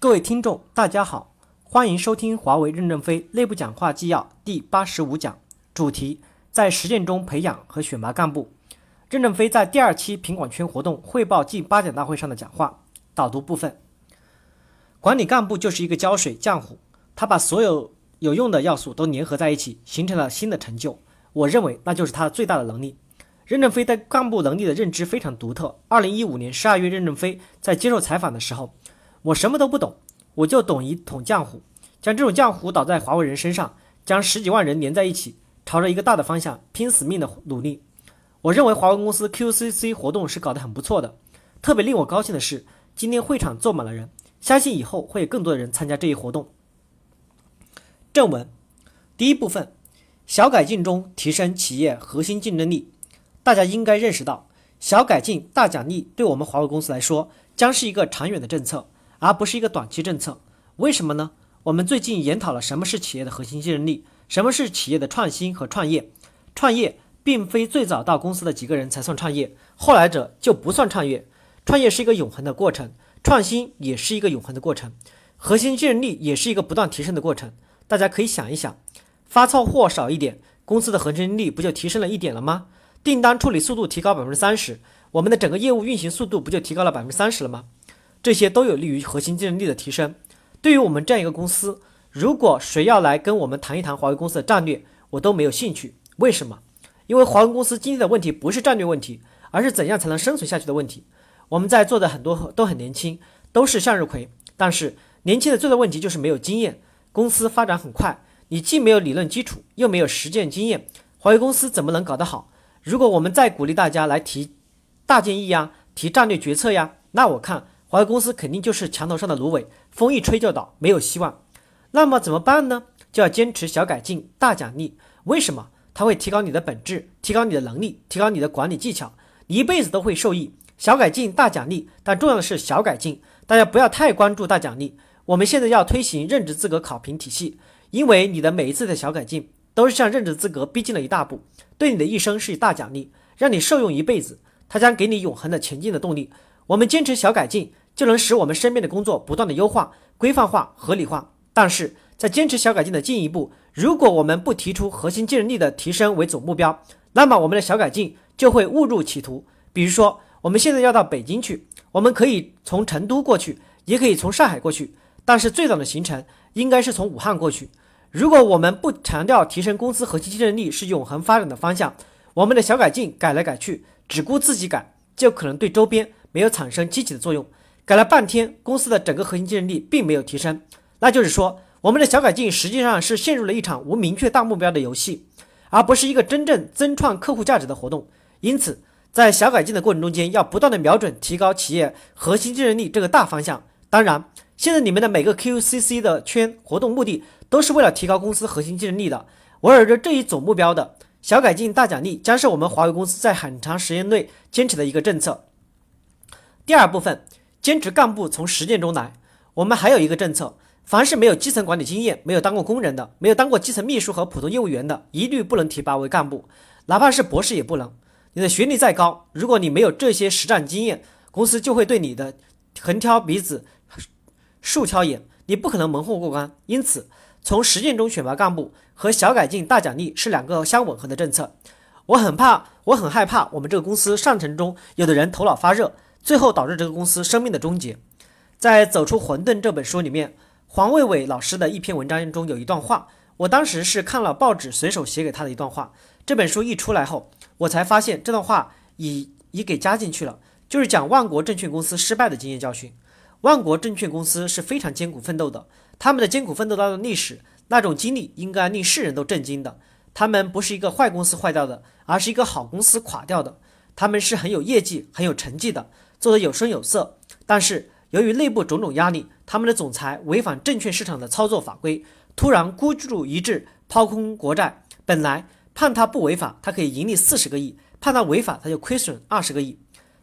各位听众，大家好，欢迎收听华为任正非内部讲话纪要第八十五讲，主题在实践中培养和选拔干部。任正非在第二期品管圈活动汇报暨八讲大会上的讲话导读部分。管理干部就是一个胶水浆糊，他把所有有用的要素都粘合在一起，形成了新的成就。我认为那就是他最大的能力。任正非对干部能力的认知非常独特。二零一五年十二月，任正非在接受采访的时候，我什么都不懂，我就懂一桶浆糊，将这种浆糊倒在华为人身上，将十几万人连在一起，朝着一个大的方向拼死命的努力。我认为华为公司 QCC 活动是搞得很不错的。特别令我高兴的是，今天会场坐满了人，相信以后会有更多的人参加这一活动。正文第一部分：小改进中提升企业核心竞争力。大家应该认识到，小改进大奖励对我们华为公司来说将是一个长远的政策，而不是一个短期政策。为什么呢？我们最近研讨了什么是企业的核心竞争力，什么是企业的创新和创业。创业并非最早到公司的几个人才算创业，后来者就不算创业。创业是一个永恒的过程，创新也是一个永恒的过程，核心竞争力也是一个不断提升的过程。大家可以想一想，发错货少一点，公司的核心竞争力不就提升了一点了吗？订单处理速度提高百分之三十，我们的整个业务运行速度不就提高了百分之三十了吗？这些都有利于核心竞争力的提升。对于我们这样一个公司，如果谁要来跟我们谈一谈华为公司的战略，我都没有兴趣。为什么？因为华为公司今天的问题不是战略问题，而是怎样才能生存下去的问题。我们在座的很多都很年轻，都是向日葵，但是年轻的最大问题就是没有经验。公司发展很快，你既没有理论基础，又没有实践经验，华为公司怎么能搞得好？如果我们再鼓励大家来提大建议呀，提战略决策呀，那我看华为公司肯定就是墙头上的芦苇，风一吹就倒，没有希望。那么怎么办呢？就要坚持小改进大奖励。为什么？它会提高你的本质，提高你的能力，提高你的管理技巧，你一辈子都会受益。小改进大奖励，但重要的是小改进，大家不要太关注大奖励。我们现在要推行任职资格考评体系，因为你的每一次的小改进。都是向任职资格逼近了一大步，对你的一生是大奖励，让你受用一辈子。它将给你永恒的前进的动力。我们坚持小改进，就能使我们身边的工作不断的优化、规范化、合理化。但是在坚持小改进的进一步，如果我们不提出核心竞争力的提升为总目标，那么我们的小改进就会误入歧途。比如说，我们现在要到北京去，我们可以从成都过去，也可以从上海过去，但是最短的行程应该是从武汉过去。如果我们不强调提升公司核心竞争力是永恒发展的方向，我们的小改进改来改去，只顾自己改，就可能对周边没有产生积极的作用。改了半天，公司的整个核心竞争力并没有提升，那就是说，我们的小改进实际上是陷入了一场无明确大目标的游戏，而不是一个真正增创客户价值的活动。因此，在小改进的过程中间，要不断的瞄准提高企业核心竞争力这个大方向。当然，现在你们的每个 QCC 的圈活动目的。都是为了提高公司核心竞争力的。围绕着这一总目标的小改进大奖励，将是我们华为公司在很长时间内坚持的一个政策。第二部分，坚持干部从实践中来。我们还有一个政策，凡是没有基层管理经验、没有当过工人的、没有当过基层秘书和普通业务员的，一律不能提拔为干部，哪怕是博士也不能。你的学历再高，如果你没有这些实战经验，公司就会对你的横挑鼻子竖挑眼，你不可能蒙混过关。因此。从实践中选拔干部和小改进大奖励是两个相吻合的政策。我很怕，我很害怕，我们这个公司上层中有的人头脑发热，最后导致这个公司生命的终结。在《走出混沌》这本书里面，黄卫伟老师的一篇文章中有一段话，我当时是看了报纸随手写给他的一段话。这本书一出来后，我才发现这段话已已给加进去了，就是讲万国证券公司失败的经验教训。万国证券公司是非常艰苦奋斗的。他们的艰苦奋斗当中的历史，那种经历应该令世人都震惊的。他们不是一个坏公司坏掉的，而是一个好公司垮掉的。他们是很有业绩、很有成绩的，做得有声有色。但是由于内部种种压力，他们的总裁违反证券市场的操作法规，突然孤注一掷抛空国债。本来判他不违法，他可以盈利四十个亿；判他违法，他就亏损二十个亿。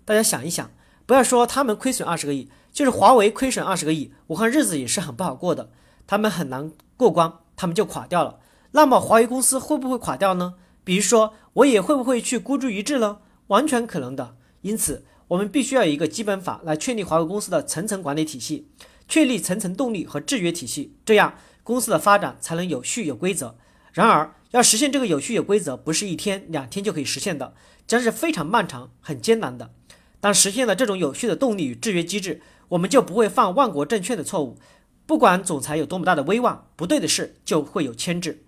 大家想一想，不要说他们亏损二十个亿。就是华为亏损二十个亿，我看日子也是很不好过的，他们很难过关，他们就垮掉了。那么华为公司会不会垮掉呢？比如说我也会不会去孤注一掷呢？完全可能的。因此，我们必须要有一个基本法来确立华为公司的层层管理体系，确立层层动力和制约体系，这样公司的发展才能有序有规则。然而，要实现这个有序有规则，不是一天两天就可以实现的，将是非常漫长、很艰难的。当实现了这种有序的动力与制约机制，我们就不会犯万国证券的错误。不管总裁有多么大的威望，不对的事就会有牵制。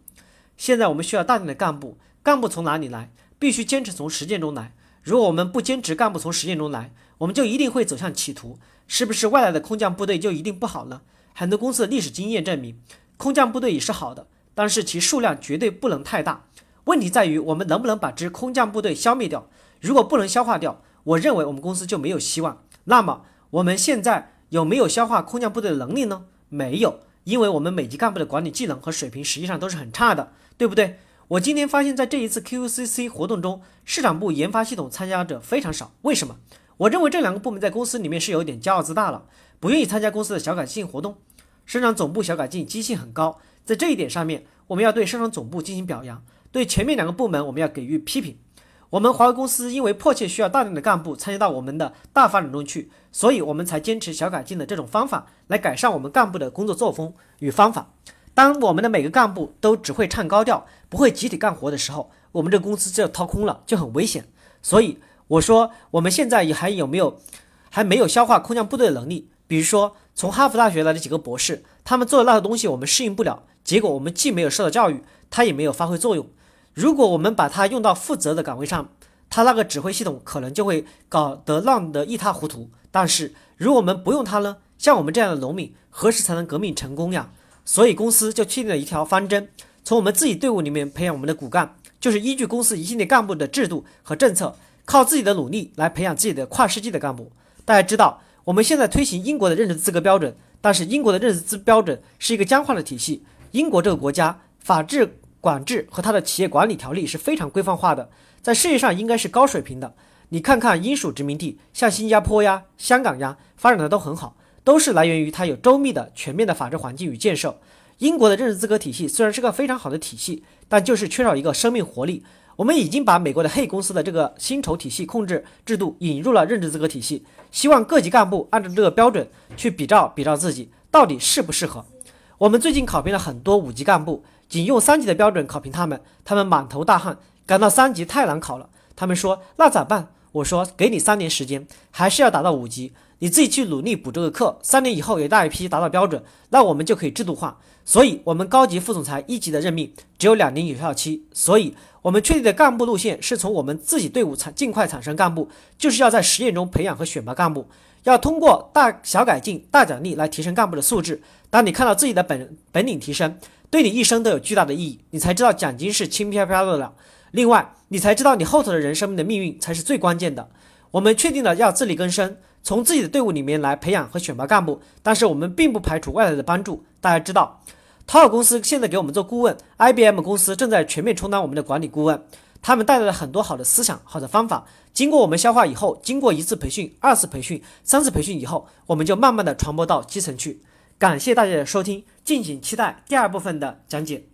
现在我们需要大量的干部，干部从哪里来？必须坚持从实践中来。如果我们不坚持干部从实践中来，我们就一定会走向企图。是不是外来的空降部队就一定不好呢？很多公司的历史经验证明，空降部队也是好的，但是其数量绝对不能太大。问题在于我们能不能把这空降部队消灭掉？如果不能消化掉，我认为我们公司就没有希望。那么我们现在有没有消化空降部队的能力呢？没有，因为我们每级干部的管理技能和水平实际上都是很差的，对不对？我今天发现，在这一次 QCC 活动中，市场部研发系统参加者非常少。为什么？我认为这两个部门在公司里面是有点骄傲自大了，不愿意参加公司的小改进活动。生产总部小改进积极性很高，在这一点上面，我们要对生产总部进行表扬，对前面两个部门我们要给予批评。我们华为公司因为迫切需要大量的干部参加到我们的大发展中去，所以我们才坚持小改进的这种方法来改善我们干部的工作作风与方法。当我们的每个干部都只会唱高调，不会集体干活的时候，我们这个公司就掏空了，就很危险。所以我说，我们现在也还有没有还没有消化空降部队的能力？比如说，从哈佛大学来的几个博士，他们做的那个东西我们适应不了，结果我们既没有受到教育，他也没有发挥作用。如果我们把它用到负责的岗位上，他那个指挥系统可能就会搞得乱得一塌糊涂。但是如果我们不用它呢？像我们这样的农民，何时才能革命成功呀？所以公司就确定了一条方针：从我们自己队伍里面培养我们的骨干，就是依据公司一系列干部的制度和政策，靠自己的努力来培养自己的跨世纪的干部。大家知道，我们现在推行英国的任职资格标准，但是英国的任职资标准是一个僵化的体系。英国这个国家法治。管制和它的企业管理条例是非常规范化的，在世界上应该是高水平的。你看看英属殖民地，像新加坡呀、香港呀，发展的都很好，都是来源于它有周密的、全面的法治环境与建设。英国的任职资格体系虽然是个非常好的体系，但就是缺少一个生命活力。我们已经把美国的黑公司的这个薪酬体系控制制度引入了任职资格体系，希望各级干部按照这个标准去比照比照自己到底适不适合。我们最近考评了很多五级干部。仅用三级的标准考评他们，他们满头大汗，感到三级太难考了。他们说：“那咋办？”我说：“给你三年时间，还是要达到五级，你自己去努力补这个课。三年以后有大一批达到标准，那我们就可以制度化。所以，我们高级副总裁一级的任命只有两年有效期。所以，我们确定的干部路线是从我们自己队伍产尽快产生干部，就是要在实验中培养和选拔干部，要通过大小改进、大奖励来提升干部的素质。当你看到自己的本本领提升。对你一生都有巨大的意义，你才知道奖金是轻飘飘的了。另外，你才知道你后头的人生命的命运才是最关键的。我们确定了要自力更生，从自己的队伍里面来培养和选拔干部，但是我们并不排除外来的帮助。大家知道，淘宝公司现在给我们做顾问，IBM 公司正在全面充当我们的管理顾问，他们带来了很多好的思想、好的方法，经过我们消化以后，经过一次培训、二次培训、三次培训以后，我们就慢慢的传播到基层去。感谢大家的收听，敬请期待第二部分的讲解。